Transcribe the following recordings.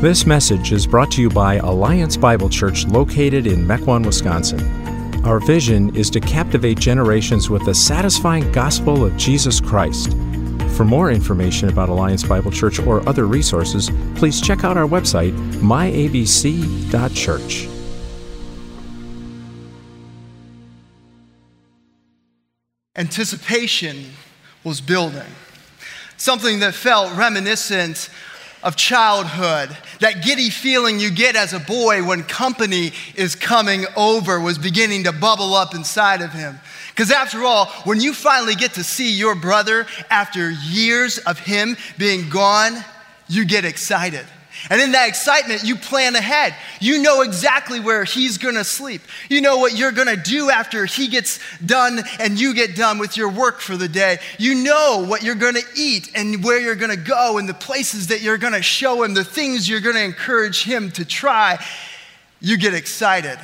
This message is brought to you by Alliance Bible Church located in Mequon, Wisconsin. Our vision is to captivate generations with the satisfying gospel of Jesus Christ. For more information about Alliance Bible Church or other resources, please check out our website, myabc.church. Anticipation was building. Something that felt reminiscent of childhood, that giddy feeling you get as a boy when company is coming over, was beginning to bubble up inside of him. Because after all, when you finally get to see your brother after years of him being gone, you get excited. And in that excitement, you plan ahead. You know exactly where he's gonna sleep. You know what you're gonna do after he gets done and you get done with your work for the day. You know what you're gonna eat and where you're gonna go and the places that you're gonna show him, the things you're gonna encourage him to try. You get excited.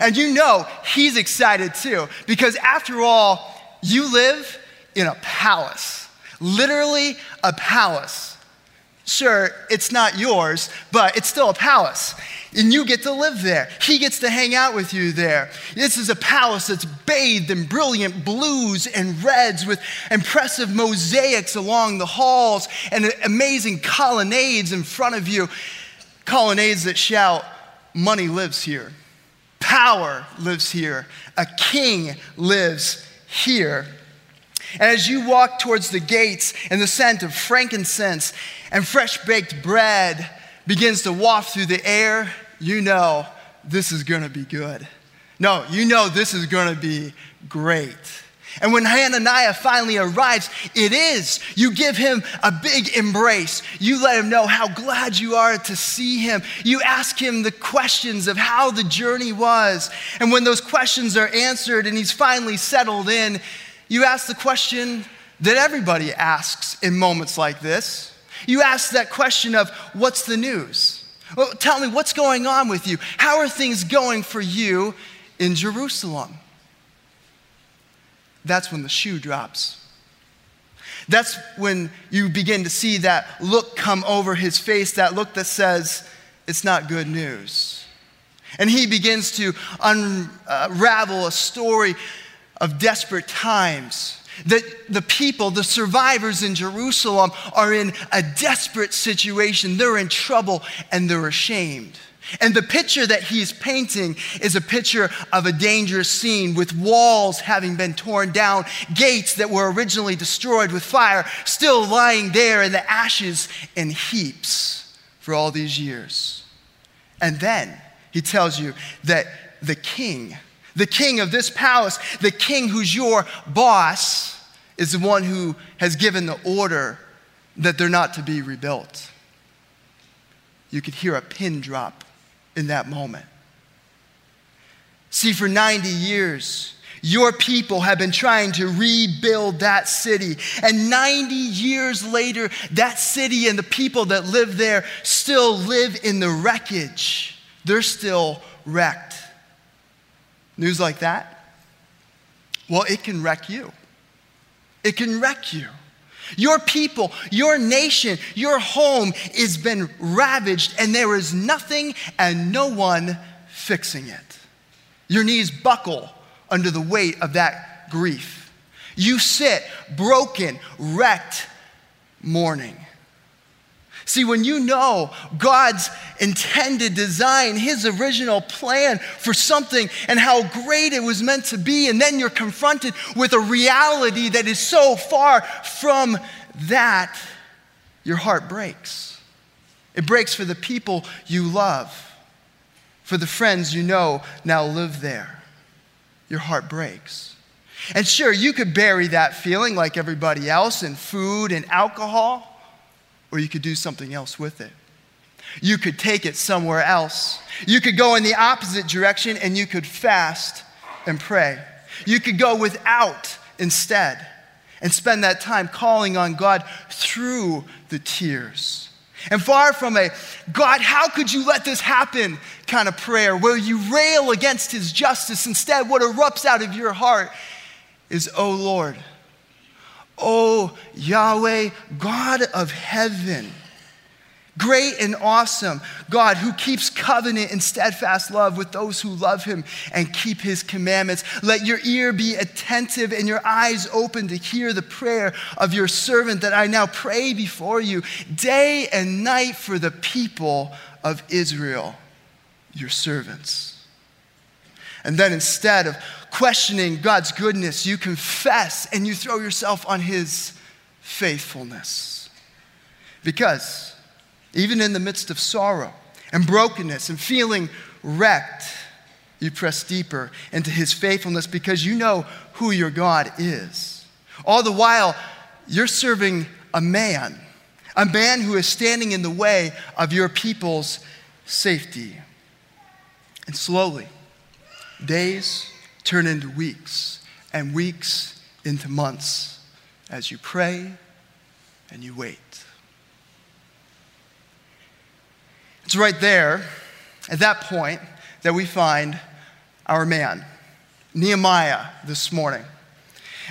And you know he's excited too, because after all, you live in a palace, literally a palace. Sure, it's not yours, but it's still a palace. And you get to live there. He gets to hang out with you there. This is a palace that's bathed in brilliant blues and reds with impressive mosaics along the halls and amazing colonnades in front of you. Colonnades that shout, Money lives here, power lives here, a king lives here. And as you walk towards the gates and the scent of frankincense and fresh baked bread begins to waft through the air, you know this is gonna be good. No, you know this is gonna be great. And when Hananiah finally arrives, it is. You give him a big embrace. You let him know how glad you are to see him. You ask him the questions of how the journey was. And when those questions are answered and he's finally settled in, you ask the question that everybody asks in moments like this. You ask that question of, What's the news? Well, tell me, what's going on with you? How are things going for you in Jerusalem? That's when the shoe drops. That's when you begin to see that look come over his face, that look that says, It's not good news. And he begins to unravel a story of desperate times. That the people, the survivors in Jerusalem, are in a desperate situation. They're in trouble and they're ashamed. And the picture that he's painting is a picture of a dangerous scene with walls having been torn down, gates that were originally destroyed with fire still lying there in the ashes in heaps for all these years. And then he tells you that the king, the king of this palace, the king who's your boss, is the one who has given the order that they're not to be rebuilt. You could hear a pin drop in that moment. See, for 90 years, your people have been trying to rebuild that city. And 90 years later, that city and the people that live there still live in the wreckage. They're still wrecked. News like that? Well, it can wreck you. It can wreck you. Your people, your nation, your home has been ravaged, and there is nothing and no one fixing it. Your knees buckle under the weight of that grief. You sit broken, wrecked, mourning. See, when you know God's intended design, His original plan for something and how great it was meant to be, and then you're confronted with a reality that is so far from that, your heart breaks. It breaks for the people you love, for the friends you know now live there. Your heart breaks. And sure, you could bury that feeling like everybody else in food and alcohol or you could do something else with it. You could take it somewhere else. You could go in the opposite direction and you could fast and pray. You could go without instead and spend that time calling on God through the tears. And far from a God, how could you let this happen kind of prayer where you rail against his justice, instead, what erupts out of your heart is, Oh Lord, Oh, Yahweh, God of heaven, Great and awesome God who keeps covenant and steadfast love with those who love him and keep his commandments. Let your ear be attentive and your eyes open to hear the prayer of your servant that I now pray before you day and night for the people of Israel, your servants. And then instead of questioning God's goodness, you confess and you throw yourself on his faithfulness. Because even in the midst of sorrow and brokenness and feeling wrecked, you press deeper into his faithfulness because you know who your God is. All the while, you're serving a man, a man who is standing in the way of your people's safety. And slowly, days turn into weeks, and weeks into months as you pray and you wait. It's right there, at that point, that we find our man, Nehemiah, this morning.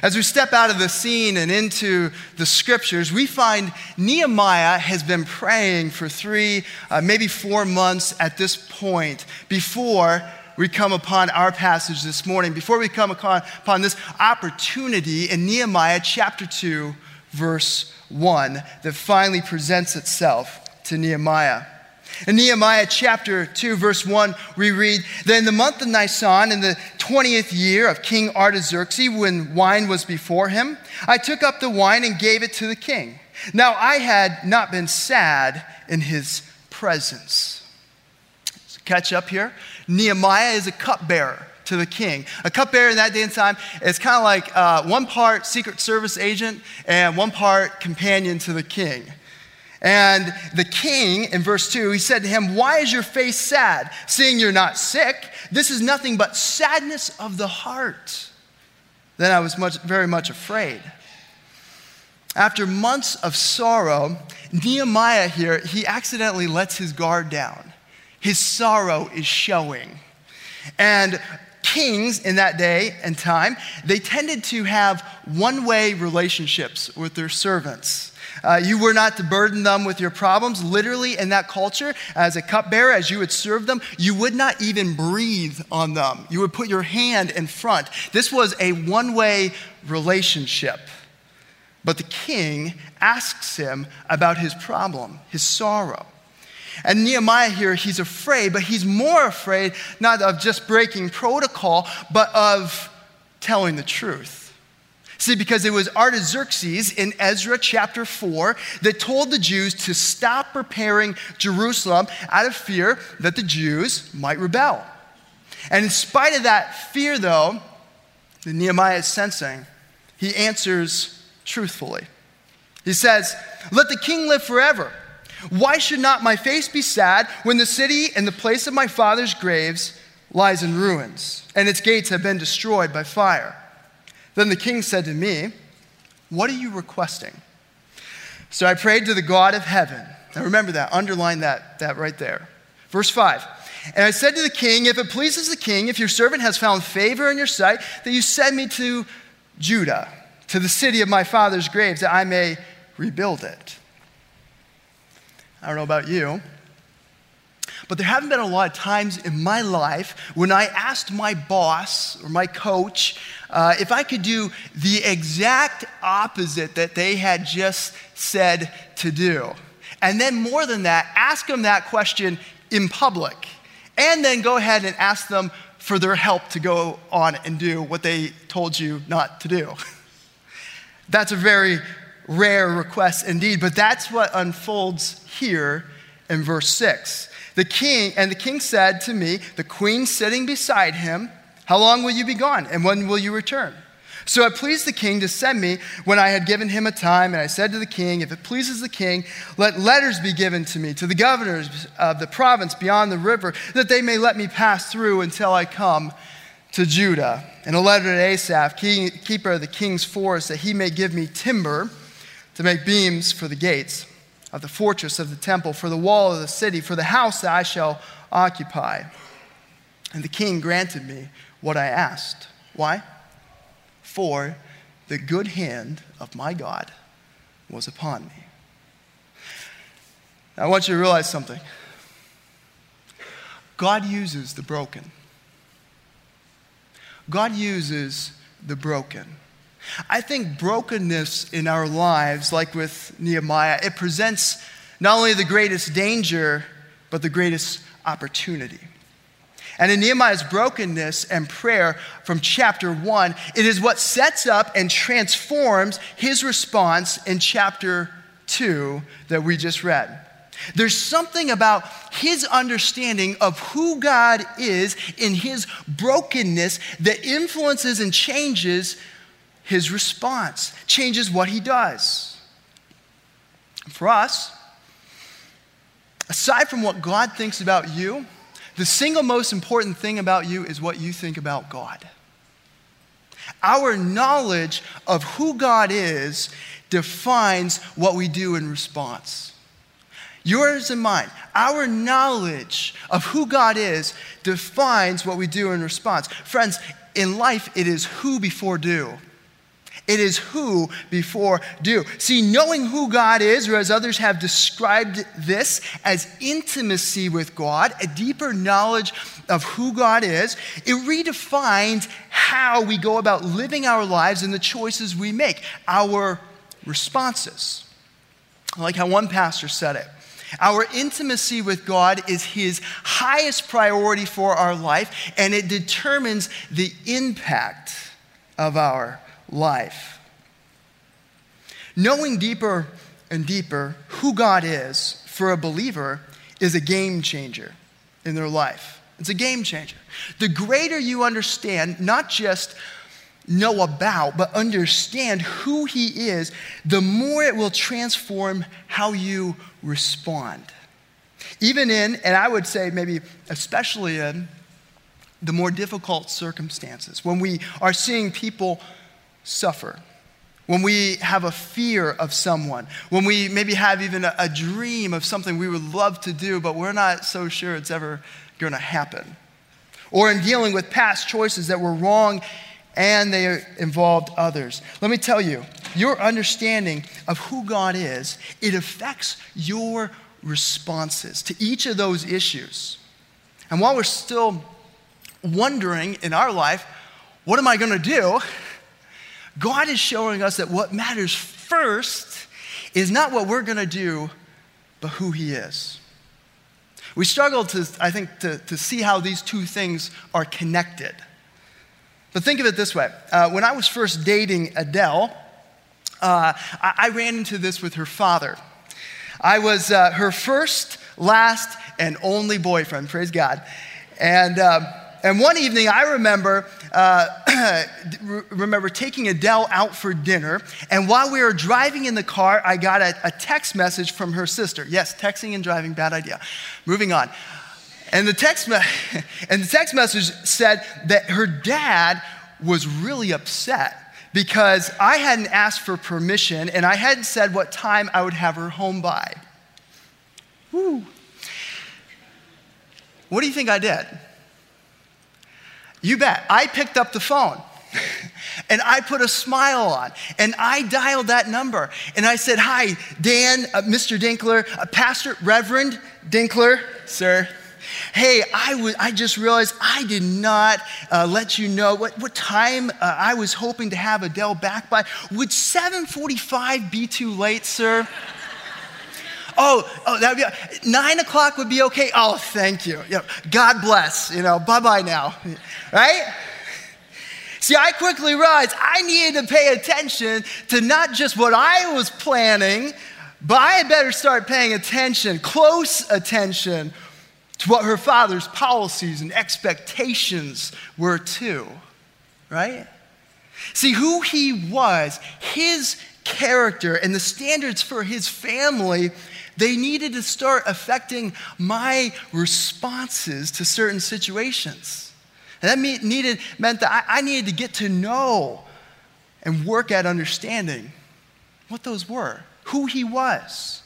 As we step out of the scene and into the scriptures, we find Nehemiah has been praying for three, uh, maybe four months at this point before we come upon our passage this morning, before we come upon, this opportunity in Nehemiah chapter 2, verse 1, that finally presents itself to Nehemiah. In Nehemiah chapter 2, verse 1, we read that in the month of Nisan, in the 20th year of King Artaxerxes, when wine was before him, I took up the wine and gave it to the king. Now I had not been sad in his presence. So catch up here. Nehemiah is a cupbearer to the king. A cupbearer in that day and time is kind of like uh, one part Secret Service agent and one part companion to the king. And the king, in verse 2, he said to him, Why is your face sad, seeing you're not sick? This is nothing but sadness of the heart. Then I was much, very much afraid. After months of sorrow, Nehemiah here, he accidentally lets his guard down. His sorrow is showing. And kings in that day and time, they tended to have one way relationships with their servants. Uh, you were not to burden them with your problems. Literally, in that culture, as a cupbearer, as you would serve them, you would not even breathe on them. You would put your hand in front. This was a one way relationship. But the king asks him about his problem, his sorrow. And Nehemiah here, he's afraid, but he's more afraid not of just breaking protocol, but of telling the truth. See, because it was Artaxerxes in Ezra chapter 4 that told the Jews to stop preparing Jerusalem out of fear that the Jews might rebel. And in spite of that fear, though, that Nehemiah is sensing, he answers truthfully. He says, Let the king live forever. Why should not my face be sad when the city and the place of my father's graves lies in ruins, and its gates have been destroyed by fire? Then the king said to me, What are you requesting? So I prayed to the God of heaven. Now remember that, underline that, that right there. Verse 5. And I said to the king, If it pleases the king, if your servant has found favor in your sight, that you send me to Judah, to the city of my father's graves, that I may rebuild it. I don't know about you, but there haven't been a lot of times in my life when I asked my boss or my coach uh, if I could do the exact opposite that they had just said to do. And then, more than that, ask them that question in public. And then go ahead and ask them for their help to go on and do what they told you not to do. that's a very rare request indeed, but that's what unfolds here in verse 6. The king, and the king said to me, the queen sitting beside him, How long will you be gone, and when will you return? So it pleased the king to send me when I had given him a time, and I said to the king, If it pleases the king, let letters be given to me, to the governors of the province beyond the river, that they may let me pass through until I come to Judah. And a letter to Asaph, keeper of the king's forest, that he may give me timber to make beams for the gates of the fortress of the temple, for the wall of the city, for the house that I shall occupy. And the king granted me what I asked. Why? For the good hand of my God was upon me. I want you to realize something God uses the broken. God uses the broken. I think brokenness in our lives, like with Nehemiah, it presents not only the greatest danger, but the greatest opportunity. And in Nehemiah's brokenness and prayer from chapter one, it is what sets up and transforms his response in chapter two that we just read. There's something about his understanding of who God is in his brokenness that influences and changes his response, changes what he does. For us, aside from what God thinks about you, the single most important thing about you is what you think about God. Our knowledge of who God is defines what we do in response. Yours and mine, our knowledge of who God is defines what we do in response. Friends, in life, it is who before do. It is who before do. See, knowing who God is, or as others have described this as intimacy with God, a deeper knowledge of who God is, it redefines how we go about living our lives and the choices we make, our responses. Like how one pastor said it. Our intimacy with God is His highest priority for our life, and it determines the impact of our life. Knowing deeper and deeper who God is for a believer is a game changer in their life. It's a game changer. The greater you understand, not just know about, but understand who He is, the more it will transform how you respond. Even in, and I would say maybe especially in, the more difficult circumstances, when we are seeing people suffer, when we have a fear of someone, when we maybe have even a, a dream of something we would love to do, but we're not so sure it's ever going to happen, or in dealing with past choices that were wrong and they involved others. Let me tell you, your understanding of who God is, it affects your responses to each of those issues. And while we're still wondering in our life, what am I going to do? God is showing us that what matters first is not what we're going to do, but who He is. We struggle to, I think, to, to see how these two things are connected. But think of it this way uh, when I was first dating Adele, uh, I, I, ran into this with her father. I was uh, her first, last, and only boyfriend, praise God. And um, and one evening, I remember, uh, remember taking Adele out for dinner. And while we were driving in the car, I got a, a text message from her sister. Yes, texting and driving, bad idea. Moving on. And the text, me- and the text message said that her dad was really upset because I hadn't asked for permission and I hadn't said what time I would have her home by. Woo. What do you think I did? You bet. I picked up the phone and I put a smile on and I dialed that number and I said, Hi, Dan, uh, Mr. Dinkler, uh, Pastor Reverend Dinkler, sir. Hey, I, w- I just realized I did not uh, let you know what, what time uh, I was hoping to have Adele back by. Would 7:45 be too late, sir? Oh, oh, that'd be nine o'clock would be okay. Oh, thank you. you know, God bless. You know, bye bye now. Right? See, I quickly realized I needed to pay attention to not just what I was planning, but I had better start paying attention, close attention, to what her father's policies and expectations were too. Right? See, who he was, his character, and the standards for his family they needed to start affecting my responses to certain situations. And that needed, meant that I, I needed to get to know and work at understanding what those were, who He was.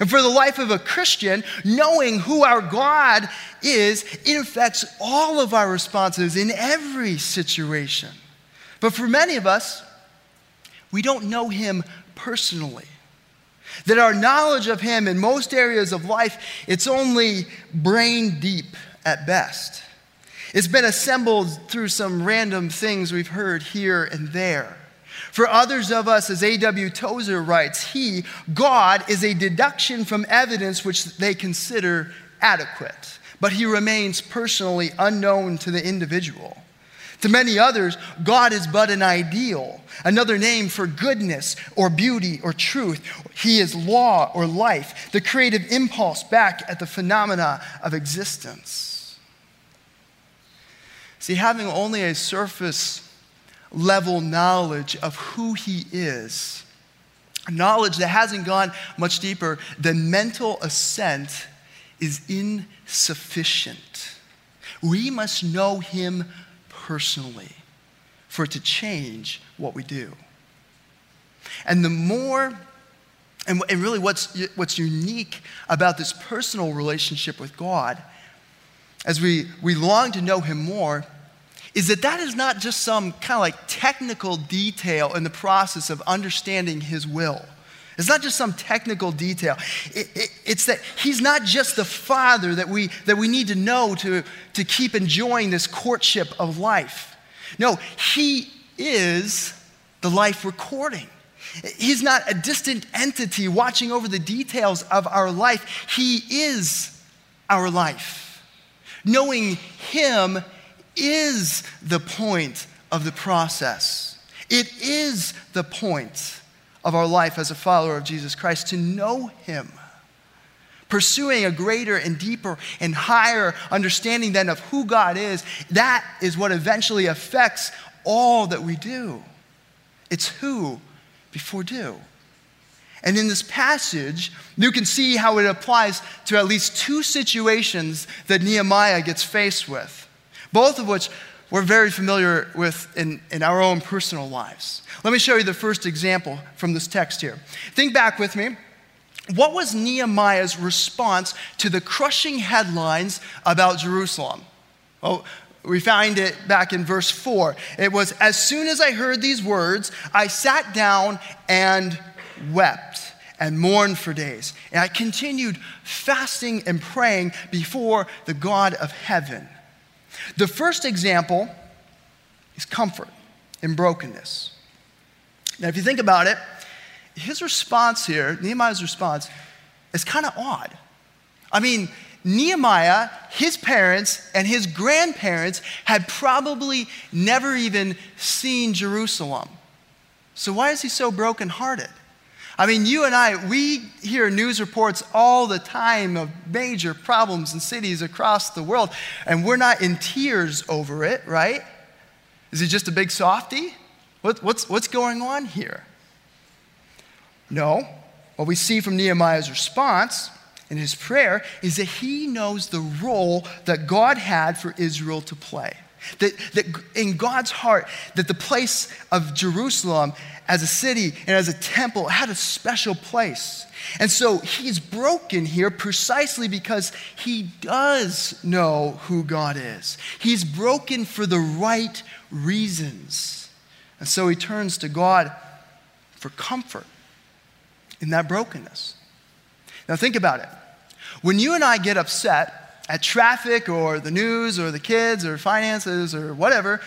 And for the life of a Christian, knowing who our God is, it affects all of our responses in every situation. But for many of us, we don't know Him personally. That our knowledge of Him in most areas of life, it's only brain deep at best. It's been assembled through some random things we've heard here and there. For others of us, as A.W. Tozer writes, He, God, is a deduction from evidence which they consider adequate, but He remains personally unknown to the individual. To many others, God is but an ideal, another name for goodness or beauty or truth. He is law or life, the creative impulse back at the phenomena of existence. See, having only a surface level knowledge of who He is, knowledge that hasn't gone much deeper, than mental assent is insufficient. We must know Him personally for it to change what we do. And the more, and, really what's, what's unique about this personal relationship with God, as we, we long to know Him more, is that that is not just some kind of like technical detail in the process of understanding His will. It's not just some technical detail. It, it, it's that He's not just the Father that we, that we need to know to, to keep enjoying this courtship of life. No, He is the life recording. He's not a distant entity watching over the details of our life. He is our life. Knowing Him is the point of the process. It is the point of our life as a follower of Jesus Christ to know Him. Pursuing a greater and deeper and higher understanding then of who God is, that is what eventually affects all that we do. It's who before do. And in this passage, you can see how it applies to at least two situations that Nehemiah gets faced with both of which we're very familiar with in, in our own personal lives. Let me show you the first example from this text here. Think back with me. What was Nehemiah's response to the crushing headlines about Jerusalem? Oh, we find it back in verse 4. It was, As soon as I heard these words, I sat down and wept and mourned for days. And I continued fasting and praying before the God of heaven. The first example is comfort in brokenness. Now, if you think about it, his response here, Nehemiah's response, is kind of odd. I mean, Nehemiah, his parents, and his grandparents had probably never even seen Jerusalem. So, why is he so brokenhearted? I mean, you and I, we hear news reports all the time of major problems in cities across the world, and we're not in tears over it, right? Is it just a big softy? What, what's, what's going on here? No. What we see from Nehemiah's response in his prayer is that he knows the role that God had for Israel to play. That, that in God's heart, that the place of Jerusalem as a city and as a temple had a special place. And so he's broken here precisely because he does know who God is. He's broken for the right reasons. And so he turns to God for comfort in that brokenness. Now, think about it. When you and I get upset at traffic or the news or the kids or finances or whatever,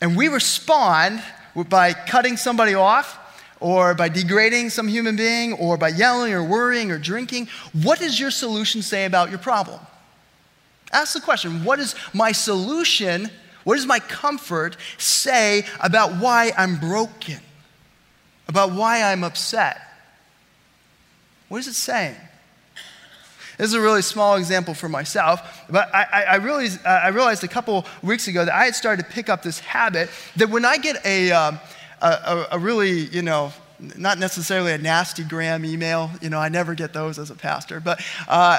and we respond by cutting somebody off or by degrading some human being or by yelling or worrying or drinking, what does your solution say about your problem? Ask the question what is my solution, what does my comfort say about why I'm broken, about why I'm upset? What is it saying? This is a really small example for myself, but I, I, realized, I realized a couple weeks ago that I had started to pick up this habit that when I get a, um, a, a, really, you know, not necessarily a nasty gram email, you know, I never get those as a pastor, but, uh,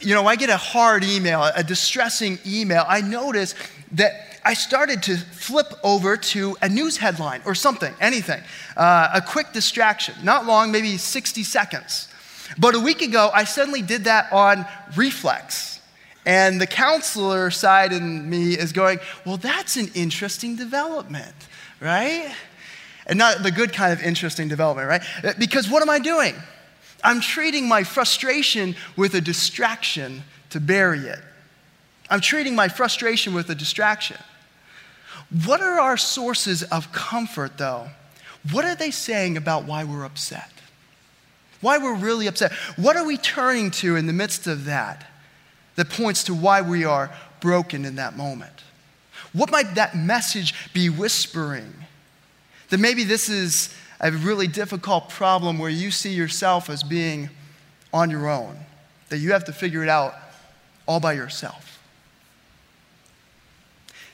you know, I get a hard email, a distressing email, I notice that I started to flip over to a news headline or something, anything, uh, a quick distraction, not long, maybe 60 seconds. But a week ago, I suddenly did that on reflex. And the counselor side in me is going, well, that's an interesting development, right? And not the good kind of interesting development, right? Because what am I doing? I'm treating my frustration with a distraction to bury it. I'm treating my frustration with a distraction. What are our sources of comfort, though? What are they saying about why we're upset? Why we're really upset? What are we turning to in the midst of that that points to why we are broken in that moment? What might that message be whispering? That maybe this is a really difficult problem where you see yourself as being on your own, that you have to figure it out all by yourself.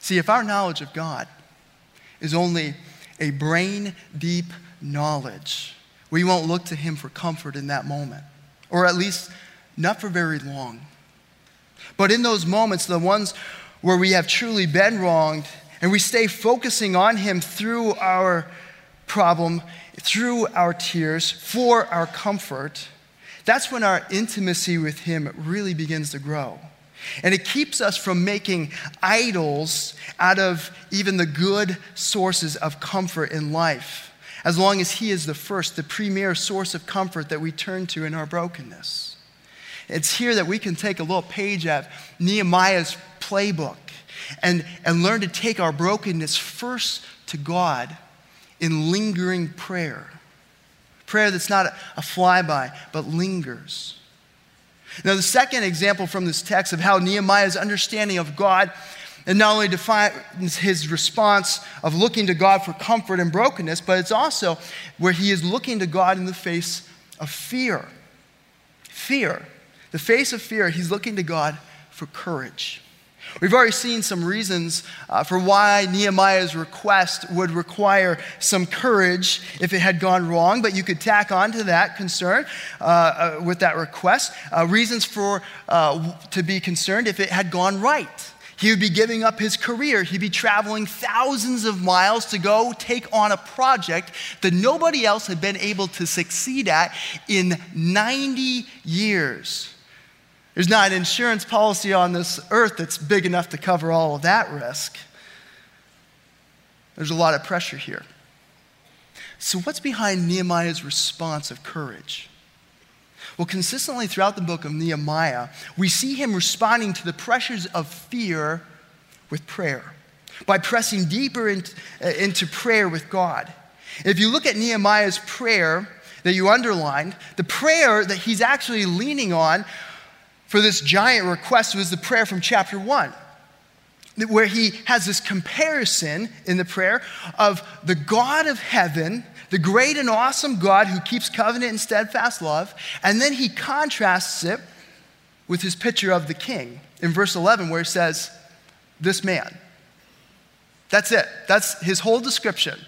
See, if our knowledge of God is only a brain deep knowledge, we won't look to Him for comfort in that moment, or at least not for very long. But in those moments, the ones where we have truly been wronged, and we stay focusing on Him through our problem, through our tears, for our comfort, that's when our intimacy with Him really begins to grow. And it keeps us from making idols out of even the good sources of comfort in life, as long as He is the first, the premier source of comfort that we turn to in our brokenness. It's here that we can take a little page out of Nehemiah's playbook and, and learn to take our brokenness first to God in lingering prayer. Prayer that's not a, a flyby, but lingers. Now, the second example from this text of how Nehemiah's understanding of God and not only defines his response of looking to God for comfort and brokenness, but it's also where he is looking to God in the face of fear. Fear. The face of fear, he's looking to God for courage. We've already seen some reasons uh, for why Nehemiah's request would require some courage if it had gone wrong, but you could tack on to that concern uh, uh, with that request uh, reasons for uh, to be concerned if it had gone right. He would be giving up his career. He'd be traveling thousands of miles to go take on a project that nobody else had been able to succeed at in 90 years. There's not an insurance policy on this earth that's big enough to cover all of that risk. There's a lot of pressure here. So, what's behind Nehemiah's response of courage? Well, consistently throughout the book of Nehemiah, we see him responding to the pressures of fear with prayer, by pressing deeper into, uh, into prayer with God. If you look at Nehemiah's prayer that you underlined, the prayer that he's actually leaning on for this giant request was the prayer from chapter 1 where he has this comparison in the prayer of the God of heaven, the great and awesome God who keeps covenant and steadfast love, and then he contrasts it with his picture of the king in verse 11, where he says, This man. That's it. That's his whole description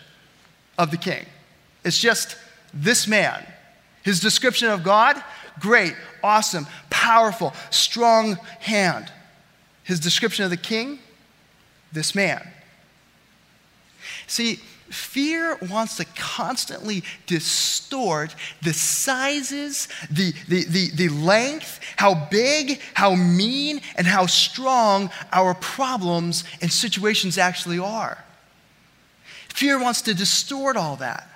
of the king. It's just this man. His description of God great, awesome, powerful, strong hand. His description of the king, this man. See, fear wants to constantly distort the sizes, the, the, the, the length, how big, how mean, and how strong our problems and situations actually are. Fear wants to distort all that.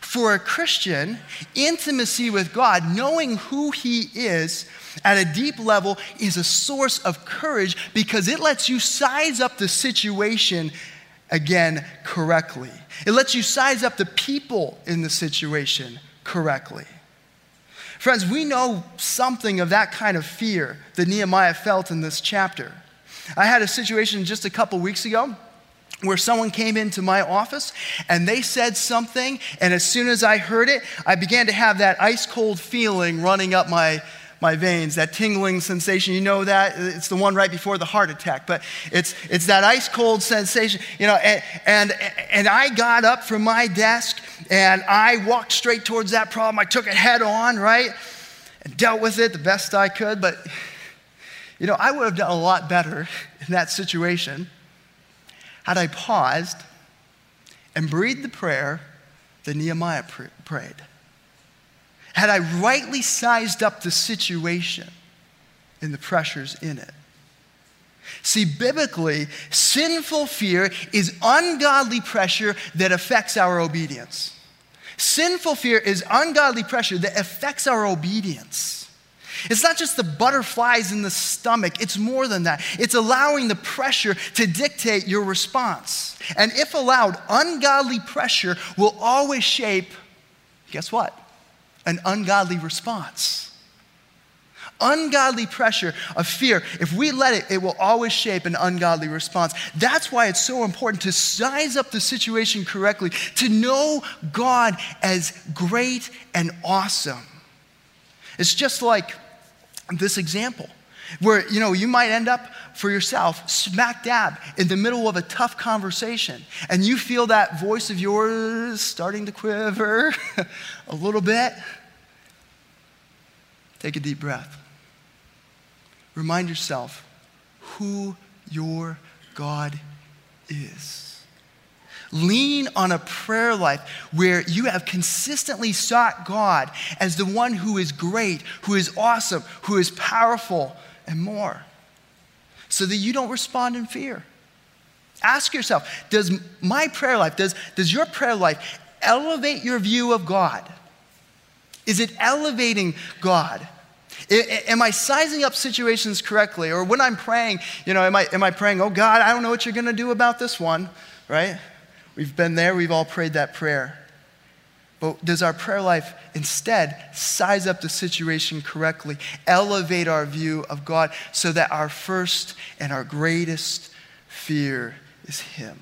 For a Christian, intimacy with God, knowing who He is at a deep level, is a source of courage because it lets you size up the situation again correctly. It lets you size up the people in the situation correctly. Friends, we know something of that kind of fear that Nehemiah felt in this chapter. I had a situation just a couple weeks ago where someone came into my office and they said something, and as soon as I heard it, I began to have that ice cold feeling running up my, my veins, that tingling sensation. You know that? It's the one right before the heart attack, but it's, it's that ice cold sensation, you know. And, and, and I got up from my desk and I walked straight towards that problem. I took it head on, right? And dealt with it the best I could, but, you know, I would have done a lot better in that situation had I paused and breathed the prayer that Nehemiah pr- prayed, had I rightly sized up the situation and the pressures in it. See, biblically, sinful fear is ungodly pressure that affects our obedience. Sinful fear is ungodly pressure that affects our obedience. It's not just the butterflies in the stomach, it's more than that. It's allowing the pressure to dictate your response. And if allowed, ungodly pressure will always shape, guess what? An ungodly response. Ungodly pressure of fear, if we let it, it will always shape an ungodly response. That's why it's so important to size up the situation correctly, to know God as great and awesome. It's just like this example where you know you might end up for yourself smack dab in the middle of a tough conversation and you feel that voice of yours starting to quiver a little bit take a deep breath Remind yourself who your God is. Lean on a prayer life where you have consistently sought God as the one who is great, who is awesome, who is powerful, and more, so that you don't respond in fear. Ask yourself Does my prayer life, does, does your prayer life elevate your view of God? Is it elevating God? Am I sizing up situations correctly? Or when I'm praying, you know, am I, am I praying, oh God, I don't know what you're going to do about this one, right? We've been there, we've all prayed that prayer. But does our prayer life instead size up the situation correctly, elevate our view of God so that our first and our greatest fear is Him?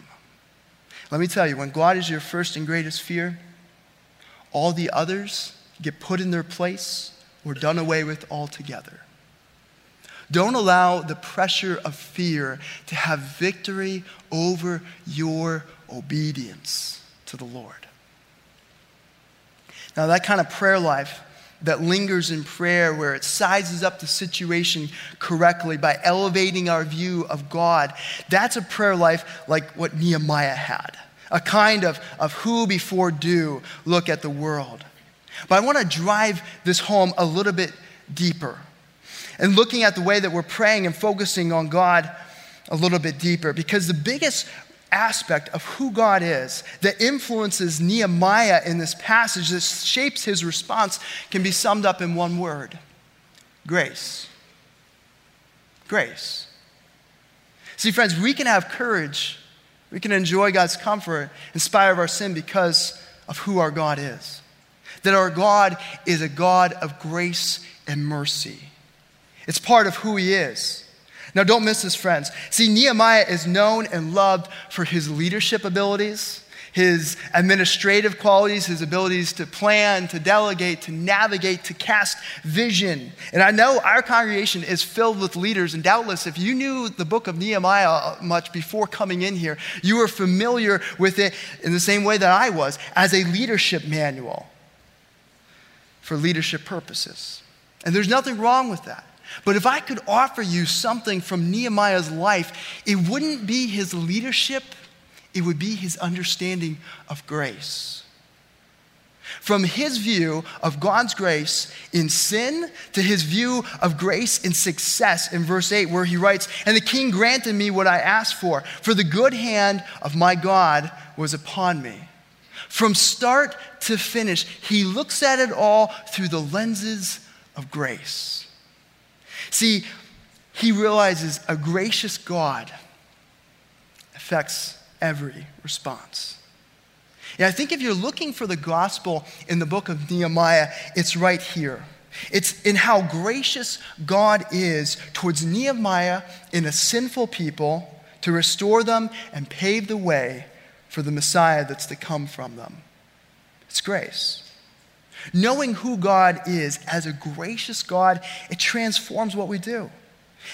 Let me tell you, when God is your first and greatest fear, all the others get put in their place or done away with altogether. Don't allow the pressure of fear to have victory over your obedience to the Lord. Now, that kind of prayer life that lingers in prayer, where it sizes up the situation correctly by elevating our view of God, that's a prayer life like what Nehemiah had. A kind of, of who before do look at the world. But I want to drive this home a little bit deeper and looking at the way that we're praying and focusing on God a little bit deeper because the biggest aspect of who God is that influences Nehemiah in this passage, that shapes his response, can be summed up in one word grace. Grace. See, friends, we can have courage, we can enjoy God's comfort in spite of our sin because of who our God is that our God is a God of grace and mercy. It's part of who He is. Now, don't miss this, friends. See, Nehemiah is known and loved for his leadership abilities, his administrative qualities, his abilities to plan, to delegate, to navigate, to cast vision. And I know our congregation is filled with leaders, and doubtless, if you knew the book of Nehemiah uh, much before coming in here, you were familiar with it in the same way that I was as a leadership manual for leadership purposes. And there's nothing wrong with that. But if I could offer you something from Nehemiah's life, it wouldn't be his leadership, it would be his understanding of grace. From his view of God's grace in sin to his view of grace in success in verse 8, where he writes, And the king granted me what I asked for, for the good hand of my God was upon me. From start to finish, he looks at it all through the lenses of grace. See, he realizes a gracious God affects every response. And I think if you're looking for the gospel in the book of Nehemiah, it's right here. It's in how gracious God is towards Nehemiah in a sinful people to restore them and pave the way for the Messiah that's to come from them. It's grace. Knowing who God is as a gracious God, it transforms what we do.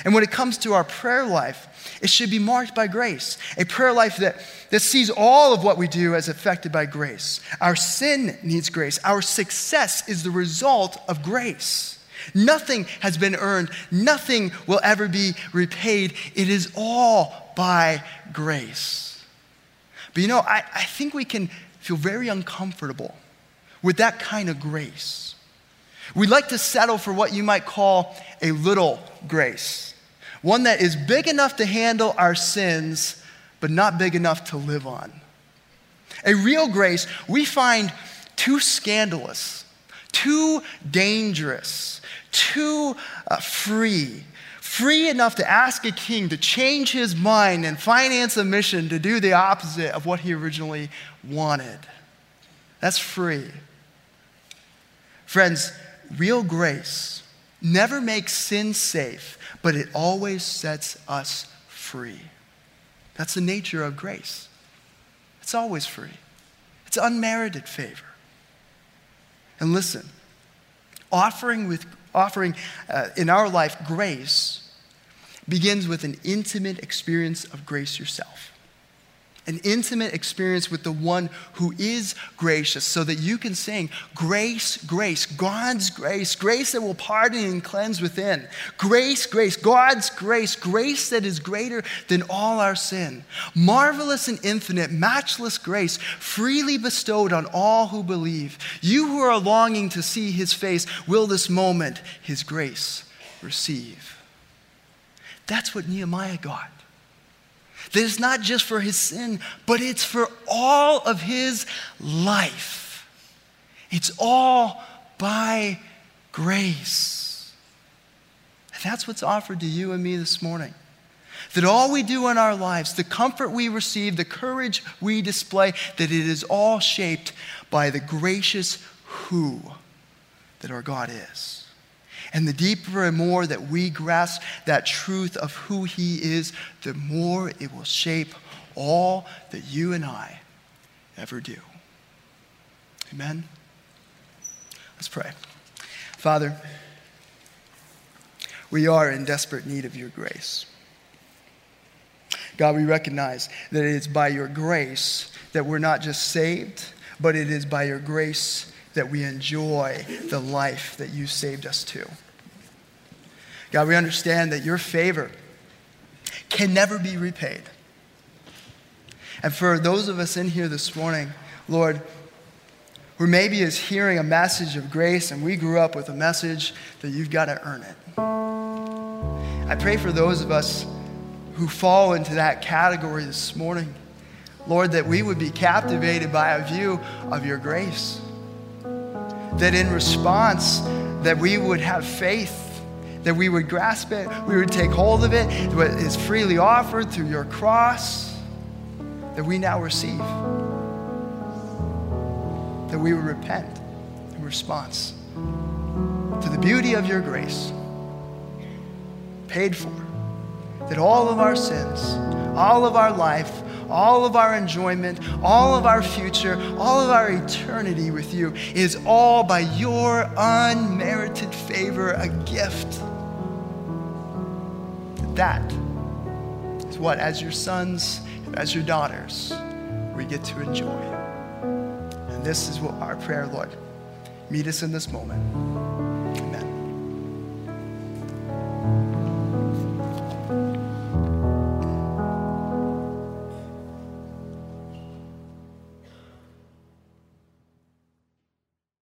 And when it comes to our prayer life, it should be marked by grace. A prayer life that, that sees all of what we do as affected by grace. Our sin needs grace. Our success is the result of grace. Nothing has been earned, nothing will ever be repaid. It is all by grace. But you know, I, I think we can feel very uncomfortable with that kind of grace. We like to settle for what you might call a little grace, one that is big enough to handle our sins, but not big enough to live on. A real grace we find too scandalous, too dangerous, too uh, free, free enough to ask a king to change his mind and finance a mission to do the opposite of what he originally wanted. That's free. Friends, real grace never makes sin safe, but it always sets us free. That's the nature of grace. It's always free, it's unmerited favor. And listen, offering, with, offering uh, in our life grace begins with an intimate experience of grace yourself an intimate experience with the one who is gracious so that you can sing grace, grace, God's grace, grace that will pardon and cleanse within. Grace, grace, God's grace, grace that is greater than all our sin. Marvelous and infinite, matchless grace freely bestowed on all who believe. You who are longing to see his face will this moment his grace receive. That's what Nehemiah got. That it's not just for his sin, but it's for all of his life. It's all by grace. And that's what's offered to you and me this morning. That all we do in our lives, the comfort we receive, the courage we display, that it is all shaped by the gracious who that our God is. And the deeper and more that we grasp that truth of who He is, the more it will shape all that you and I ever do. Amen? Let's pray. Father, we are in desperate need of your grace. God, we recognize that it is by your grace that we're not just saved, but it is by your grace that we enjoy the life that you saved us to. God, we understand that your favor can never be repaid. And for those of us in here this morning, Lord, who maybe is hearing a message of grace and we grew up with a message that you've got to earn it. I pray for those of us who fall into that category this morning, Lord, that we would be captivated by a view of your grace. That in response, that we would have faith that we would grasp it, we would take hold of it, what is freely offered through your cross, that we now receive. That we would repent in response to the beauty of your grace, paid for. That all of our sins, all of our life, all of our enjoyment, all of our future, all of our eternity with you is all by your unmerited favor, a gift. That is what, as your sons and as your daughters, we get to enjoy. And this is what our prayer, Lord. Meet us in this moment.